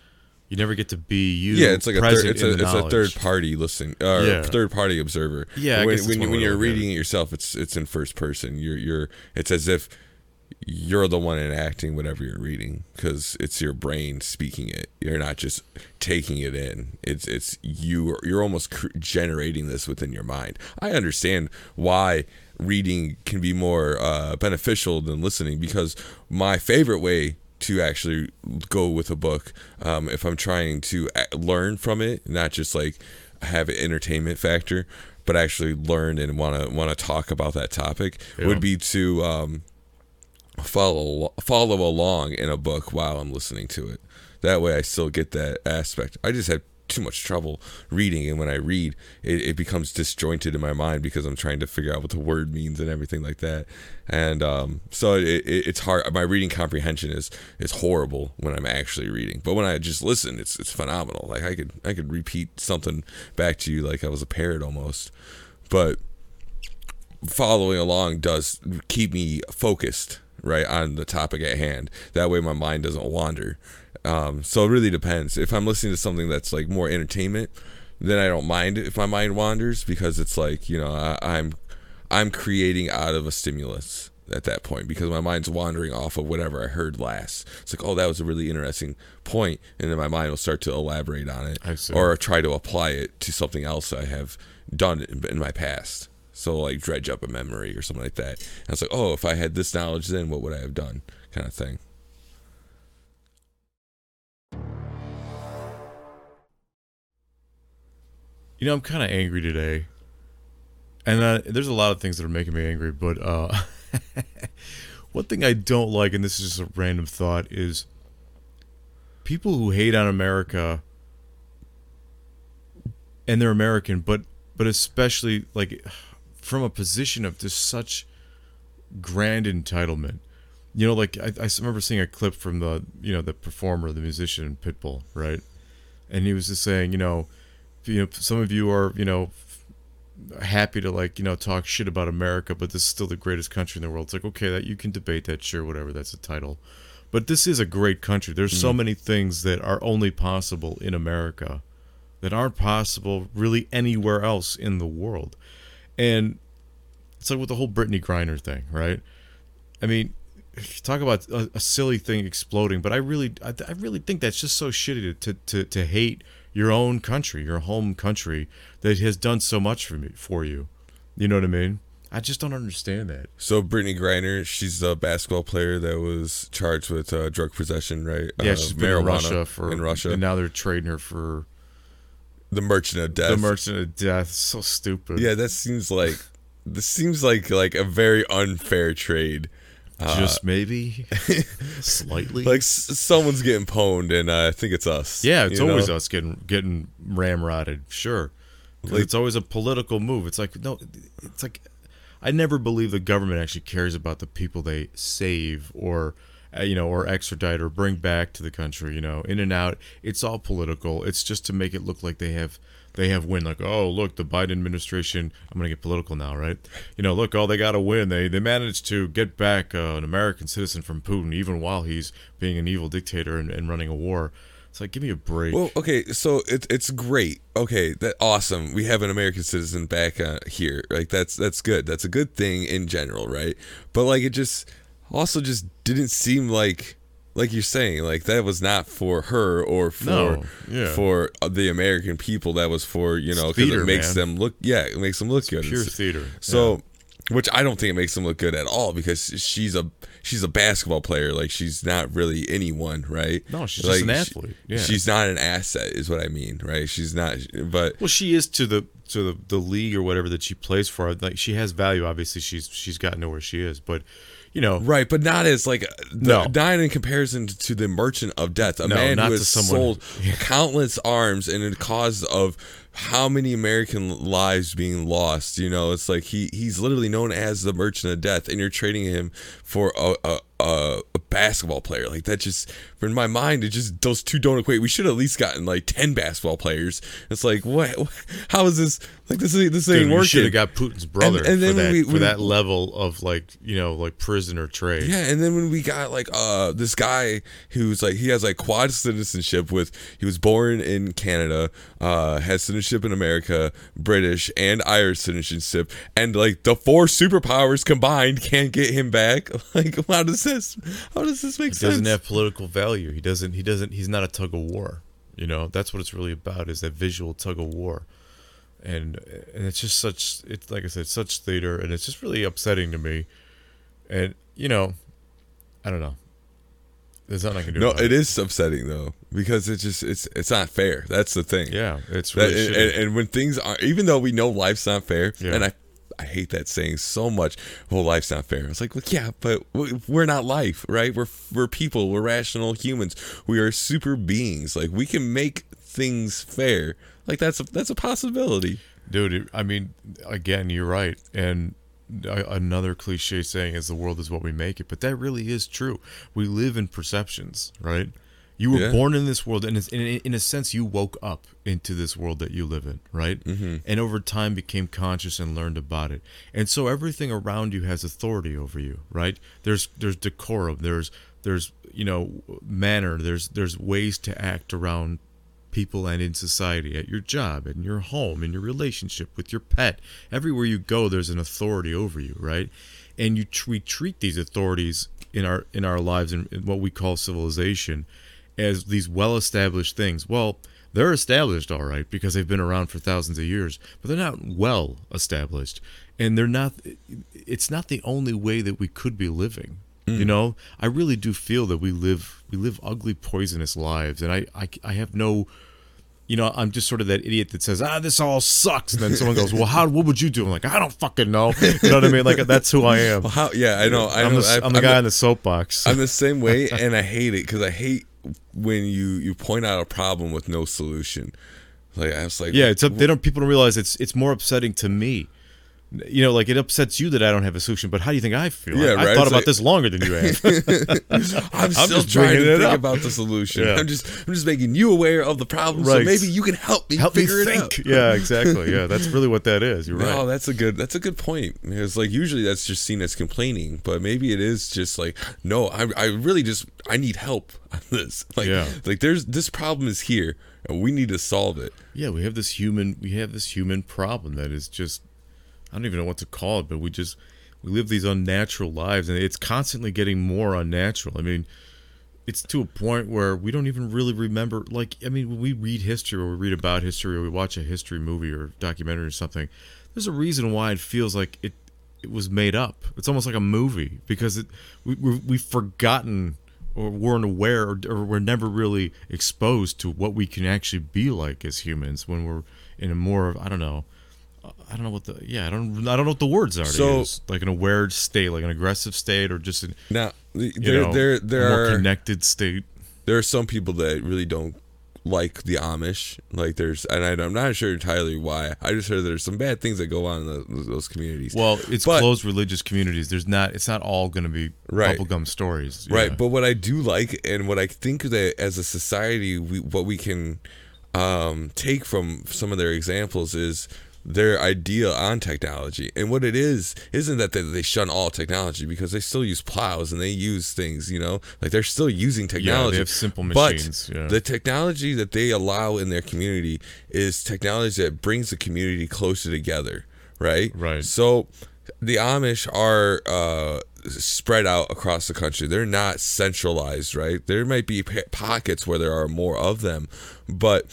You never get to be you. Yeah, it's like a third, it's a it's a third party listen or Yeah. third party observer. Yeah, when when, one when you're reading it yourself, it's it's in first person. You're you're it's as if you're the one enacting whatever you're reading because it's your brain speaking it. You're not just taking it in. It's it's you. You're almost cr- generating this within your mind. I understand why reading can be more uh, beneficial than listening because my favorite way to actually go with a book um, if I'm trying to learn from it, not just like have an entertainment factor, but actually learn and want to want to talk about that topic Yeah. would be to um, follow follow along in a book while I'm listening to it. That way, I still get that aspect. I just have too much trouble reading, and when I read, it, it becomes disjointed in my mind because I'm trying to figure out what the word means and everything like that. And um, so it, it, it's hard. My reading comprehension is is horrible when I'm actually reading, but when I just listen, it's it's phenomenal. Like I could I could repeat something back to you like I was a parrot almost, but following along does keep me focused right on the topic at hand. That way my mind doesn't wander. Um, so it really depends. If I'm listening to something that's like more entertainment, then I don't mind if my mind wanders because it's like you know I, I'm I'm creating out of a stimulus at that point because my mind's wandering off of whatever I heard last. It's like, oh, that was a really interesting point, and then my mind will start to elaborate on it or try to apply it to something else I have done in, in my past. So like dredge up a memory or something like that. And it's like, oh, if I had this knowledge, then what would I have done? Kind of thing. You know, I'm kind of angry today, and uh, there's a lot of things that are making me angry. But uh, one thing I don't like, and this is just a random thought, is people who hate on America, and they're American, but but especially like from a position of just such grand entitlement. You know, like I, I remember seeing a clip from the you know the performer, the musician Pitbull, right? And he was just saying, you know, you know, some of you are, you know, happy to like, you know, talk shit about America, but this is still the greatest country in the world. It's like, okay, that you can debate that, sure, whatever, that's a title. But this is a great country. There's so mm-hmm. many things that are only possible in America that aren't possible really anywhere else in the world. And it's like with the whole Brittney Griner thing, right? I mean, talk about a, a silly thing exploding, but I really, I, I really think that's just so shitty to, to, to hate your own country, your home country that has done so much for me, for you. You know what I mean? I just don't understand that. So Brittney Griner, she's a basketball player that was charged with uh, drug possession, right? Yeah, Uh, she's been in marijuana Russia for in Russia. and now they're trading her for the Merchant of Death. the Merchant of Death. So stupid. yeah, that seems like this seems like like a very unfair trade. Just maybe slightly. Like s- someone's getting pwned, and uh, I think it's us. Yeah, it's you always know? us getting getting ramrodded. Sure, Like- it's always a political move. It's like no, it's like I never believe the government actually cares about the people they save or uh, you know or extradite or bring back to the country. You know, in and out. It's all political. It's just to make it look like they have they have win. Like oh look, the Biden administration. I'm gonna get political now, right? You know, look, oh they got to win. They they managed to get back uh, an American citizen from Putin, even while he's being an evil dictator and, and running a war. It's like give me a break. Well, okay, so it's it's great. Okay, that awesome. We have an American citizen back uh, here. Like that's that's good. That's a good thing in general, right? But like it just also just didn't seem like like you're saying like that was not for her or for No, yeah. for uh, the American people. That was for you know because it makes man. them look yeah it makes them look good. pure It's- theater. So, which I don't think it makes them look good at all because she's a she's a basketball player. Like she's not really anyone, right? No, she's just an athlete. Yeah. She's not an asset, is what I mean, right? She's not. But Well, she is to the to the, the league or whatever that she plays for. Like she has value. Obviously, she's she's gotten to where she is. But you know, right, but not as like No. not in comparison to the Merchant of Death, a No, man not who has someone- sold countless arms and a cause of how many American lives being lost. You know, it's like he he's literally known as the Merchant of Death, and you're trading him for a a, a, a basketball player. Like that just in my mind, it just those two don't equate. We should have at least gotten like ten basketball players. It's like what? How is this? Like this ain't this ain't dude, should working. have got Putin's brother and then for that we- for we- that level of like you know like prisoner trade. Yeah, and then when we got like uh this guy who's like he has like quad citizenship with he was born in Canada, uh has citizenship in America, British and Irish citizenship, and like the four superpowers combined can't get him back. Like how does this how does this make sense? He sense? doesn't have political value. He doesn't. He doesn't. He's not a tug of war. You know, that's what it's really about. Is that visual tug of war, and and it's just such. It's like I said, such theater, and it's just really upsetting to me. And you know, I don't know. There's nothing I can do. no, it is upsetting though because it's just it's it's not fair. That's the thing. Yeah, it's That- really and, and, and when things are, even though we know life's not fair, Yeah. and I, I hate that saying so much. Well, life's not fair. It's like, well, yeah, but we're not life, right? We're we're people. We're rational humans. We are super beings. Like we can make things fair. Like that's a, that's a possibility, dude. I mean, again, you're right, and another cliche saying is the world is what we make it but that really is true. We live in perceptions right? You were yeah. born in this world and in, in, a sense you woke up into this world that you live in right? Mm-hmm. and over time became conscious and learned about it. And so everything around you has authority over you right? There's there's decorum. There's there's you know manner. There's there's ways to act around people and in society, at your job, in your home, in your relationship with your pet. Everywhere you go, there's an authority over you, right? And you we treat these authorities in our in our lives in, in what we call civilization as these well-established things. Well, they're established all right because they've been around for thousands of years, but they're not well established, and they're not. It's not the only way that we could be living. Mm. You know, I really do feel that we live we live ugly, poisonous lives, and I I, I have no you know, I'm just sort of that idiot that says, "Ah, this all sucks," and then someone goes, "Well, how? What would you do?" I'm like, "I don't fucking know." You know what I mean? Like that's who I am. Well, how, yeah, I know. I am know. The, I'm the guy in the soapbox. I'm the same way, and I hate it because I hate when you you point out a problem with no solution. Like I was like, yeah, it's they don't people don't realize it's it's more upsetting to me you know, like it upsets you that I don't have a solution, but how do you think I feel? Yeah, I, right? I thought it's about like, this longer than you have. I'm, I'm still trying to think up. about the solution. Yeah. I'm just I'm just making you aware of the problem, right. so maybe you can help me help figure me think. it out. Yeah, exactly. Yeah, that's really what that is. You're right. Oh, that's a good that's a good point. It's like usually that's just seen as complaining, but maybe it is just like no, I I really just I need help on this. Like yeah. like there's this problem is here and we need to solve it. Yeah, we have this human we have this human problem that is just I don't even know what to call it, but we just we live these unnatural lives, and it's constantly getting more unnatural. I mean, it's to a point where we don't even really remember. Like, I mean, when we read history or we read about history or we watch a history movie or documentary or something, there's a reason why it feels like it it was made up. It's almost like a movie because it we we've forgotten or weren't aware or, or we're never really exposed to what we can actually be like as humans when we're in a more of I don't know I don't know what the yeah I don't I don't know what the words are. So like an aware state, like an aggressive state, or just an now there know, there there more are connected state. There are some people that really don't like the Amish. Like there's and I, am not sure entirely why. I just heard there's some bad things that go on in the, those communities. Well, it's but, closed religious communities. There's not. It's not all going to be right. bubblegum stories. Right. But what I do like and what I think that as a society, we what we can um, take from some of their examples is their idea on technology. And what it is isn't that they, they shun all technology because they still use plows and they use things, you know, like they're still using technology. Yeah, they have simple machines. But yeah. the technology that they allow in their community is technology that brings the community closer together, right? Right. So the Amish are uh, spread out across the country. They're not centralized, right? There might be pockets where there are more of them, but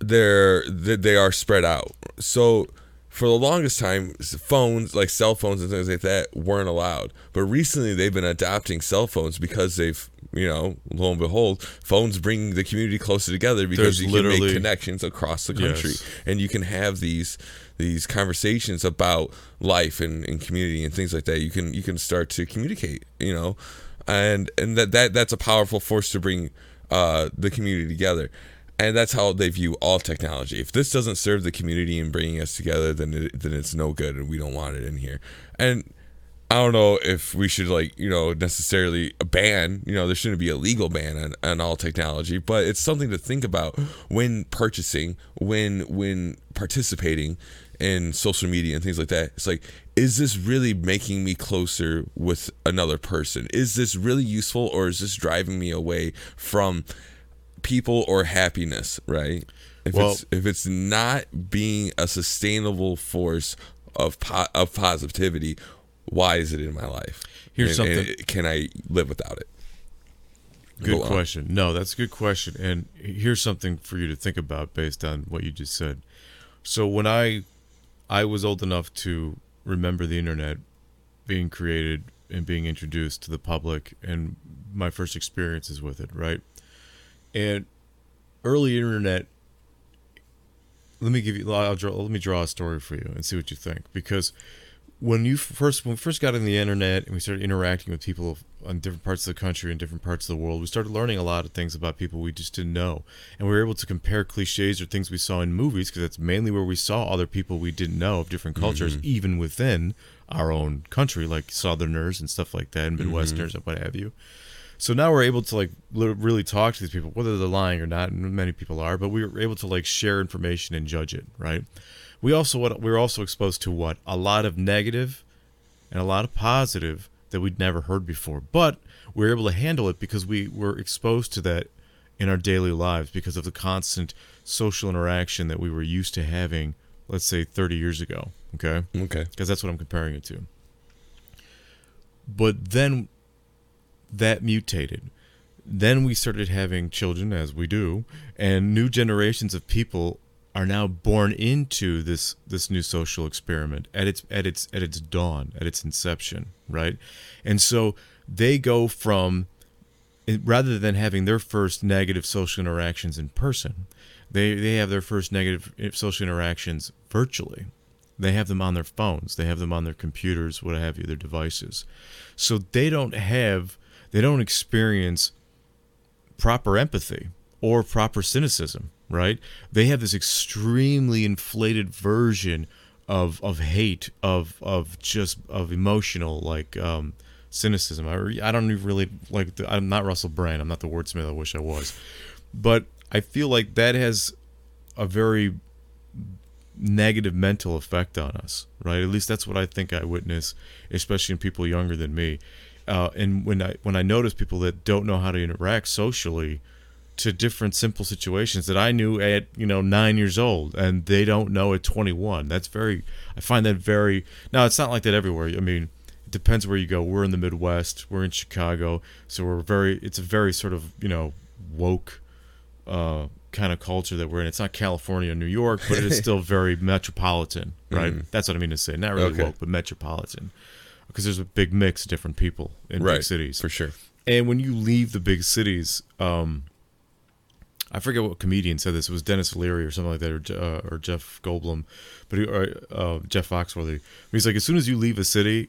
they're they are spread out. So for the longest time, phones like cell phones and things like that weren't allowed. But recently, they've been adopting cell phones because they've, you know, lo and behold, phones bring the community closer together because There's you can make connections across the country, yes. and you can have these these conversations about life and, and community and things like that. You can you can start to communicate, you know, and and that that that's a powerful force to bring uh, the community together and that's how they view all technology. If this doesn't serve the community and bringing us together, then it, then it's no good, and we don't want it in here. And I don't know if we should like you know necessarily ban. You know, there shouldn't be a legal ban on, on all technology, but it's something to think about when purchasing, when when participating in social media and things like that. It's like, is this really making me closer with another person? Is this really useful, or is this driving me away from people or happiness, right? If well, it's if it's not being a sustainable force of po- of positivity, why is it in my life? Here's and, something. And can I live without it? Good Go question. On. No, that's a good question. And here's something for you to think about based on what you just said. So when I I was old enough to remember the internet being created and being introduced to the public and my first experiences with it, right? And early internet. Let me give you. I'll draw. Let me draw a story for you and see what you think. Because when you first when we first got on the internet and we started interacting with people on different parts of the country and different parts of the world, we started learning a lot of things about people we just didn't know, and we were able to compare cliches or things we saw in movies because that's mainly where we saw other people we didn't know of different mm-hmm. cultures, even within our own country, like Southerners and stuff like that, and mm-hmm. Midwesterners and what have you. So now we're able to like li- really talk to these people, whether they're lying or not, and many people are, but we were able to like share information and judge it, right? We also what we were also exposed to what a lot of negative and a lot of positive that we'd never heard before, but we were able to handle it because we were exposed to that in our daily lives because of the constant social interaction that we were used to having, let's say 30 years ago. Okay Okay. because that's what I'm comparing it to. But then that mutated. Then we started having children, as we do, and new generations of people are now born into this this new social experiment at its at its at its dawn, at its inception, right? And so they go from rather than having their first negative social interactions in person, they they have their first negative eh, social interactions virtually. They have them on their phones, they have them on their computers, what have you, their devices. So they don't have they don't experience proper empathy or proper cynicism, right? They have this extremely inflated version of of hate, of of just of emotional like um, cynicism. I, re- I don't even really like. The, I'm not Russell Brand. I'm not the wordsmith. I wish I was, but I feel like that has a very negative mental effect on us, right? At least that's what I think I witness, especially in people younger than me. Uh, and when I when I notice people that don't know how to interact socially to different simple situations that I knew at you know nine years old, and they don't know at 21. That's very. I find that very. Now it's not like that everywhere. I mean, it depends where you go. We're in the Midwest. We're in Chicago, so we're very. It's a very sort of you know woke uh, kind of culture that we're in. It's not California or New York, but it is still very metropolitan, right? That's what I mean to say. Not really Okay. woke, but metropolitan, because there's a big mix of different people in Right. big cities. For sure. And when you leave the big cities, um, I forget what comedian said this. It was Denis Leary or something like that, or, uh, or Jeff Goldblum, but he, or, uh, Jeff Foxworthy. He's like, as soon as you leave a city,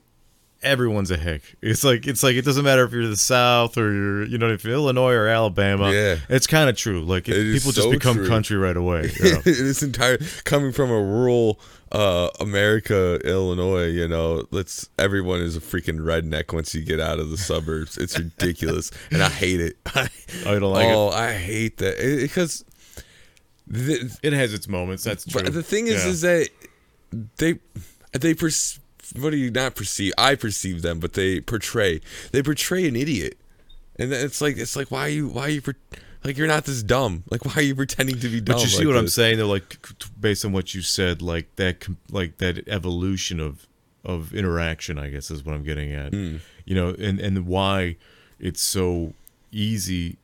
everyone's a hick. It's like it's like it doesn't matter if you're the South or you're you know if you're Illinois or Alabama. Yeah. it's kind of true. Like it, It people just so become true. country right away. you know? this entire coming from a rural uh America, Illinois, you know, let's everyone is a freaking redneck once you get out of the suburbs. It's ridiculous. and I hate it. Oh, don't like oh, I hate that. Because the, it? It has its moments. That's true. but the thing is Yeah. is that they they perceive what do you not perceive? I perceive them, but they portray they portray an idiot. And then it's like it's like why are you why are you per- like you're not this dumb. Like why are you pretending to be dumb? But you see like what I'm saying? They're like based on what you said, like that, like that evolution of of interaction. I guess is what I'm getting at. Hmm. You know, and and why it's so easy.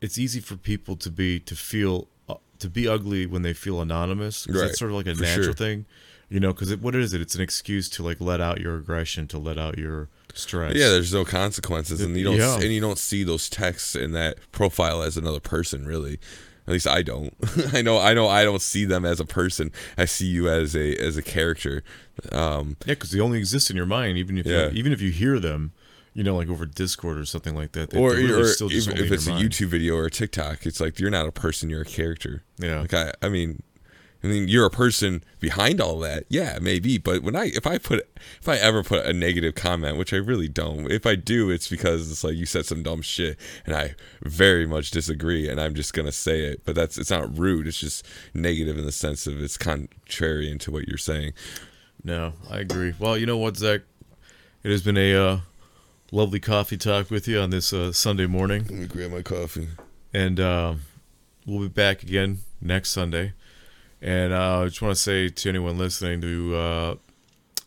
It's easy for people to be to feel uh, to be ugly when they feel anonymous. Right, It's sort of like a for natural sure. thing. You know, because what is it? It's an excuse to like let out your aggression, to let out your stress. Yeah, there's no consequences, and you don't Yeah. and you don't see those texts in that profile as another person, really. At least I don't. I know. I know. I don't see them as a person. I see you as a as a character. Um, Yeah, because they only exist in your mind, even if Yeah. you, even if you hear them, you know, like over Discord or something like that. they- or they're really or still just if, if it's a mind. YouTube video or a TikTok, it's like you're not a person. You're a character. Yeah. Like I. I mean. I mean, you're a person behind all that. Yeah, maybe. But when I, if I put, if I ever put a negative comment, which I really don't, if I do, it's because it's like you said some dumb shit, and I very much disagree, and I'm just gonna say it. But that's, it's not rude. It's just negative in the sense of it's contrary into what you're saying. No, I agree. Well, you know what, Zach? It has been a uh, lovely coffee talk with you on this uh, Sunday morning, Let me grab my coffee. and uh, we'll be back again next Sunday. And uh, I just want to say to anyone listening to uh,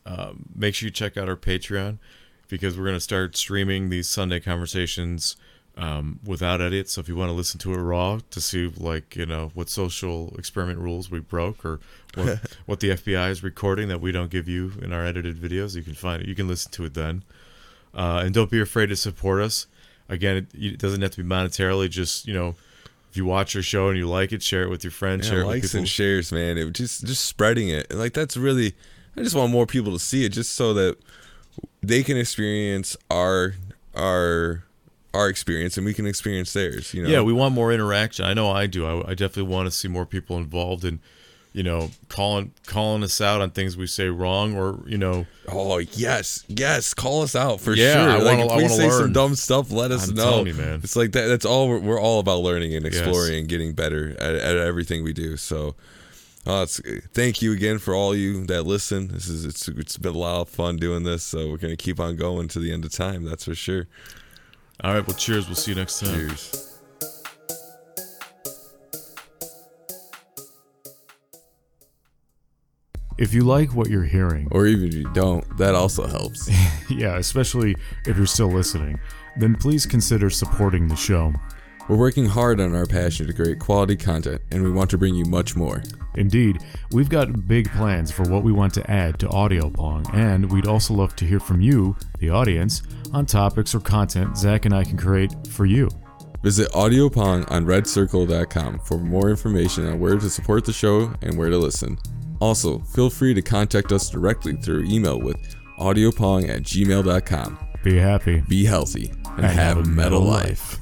uh, make sure you check out our Patreon because we're going to start streaming these Sunday conversations um, without edits. So if you want to listen to it raw to see like you know what social experiment rules we broke or what, what the FBI is recording that we don't give you in our edited videos, you can find it. You can listen to it then. Uh, and don't be afraid to support us. Again, it, it doesn't have to be monetarily. Just you know, if you watch our show and you like it, share it with your friends. Yeah, share it with people. and shares, man. It just just spreading it. Like that's really I just want more people to see it, just so that they can experience our our our experience and we can experience theirs. You know. Yeah, we want more interaction. I know I do. I, I definitely want to see more people involved in, you know, calling calling us out on things we say wrong or you know. Oh yes, yes, call us out for Yeah, sure. I like wanna- if we say some dumb stuff, let us I'm know. you, man. It's like that. That's all we're, we're all about learning and Yes. exploring and getting better at, at everything we do. So, uh, it's, thank you again for all you that listen. This is it's it's been a lot of fun doing this. So we're gonna keep on going to the end of time. That's for sure. All right, well, cheers. We'll see you next time. Cheers. If you like what you're hearing, Or even if you don't, that also helps. yeah, especially if you're still listening, then please consider supporting the show. We're working hard on our passion to create quality content, and we want to bring you much more. Indeed, we've got big plans for what we want to add to Audio Pong, and we'd also love to hear from you, the audience, on topics or content Zach and I can create for you. Visit AudioPong on redcircle.com for more information on where to support the show and where to listen. Also, feel free to contact us directly through email with audiopong at gmail.com. Be happy. Be healthy and, have, a metal life.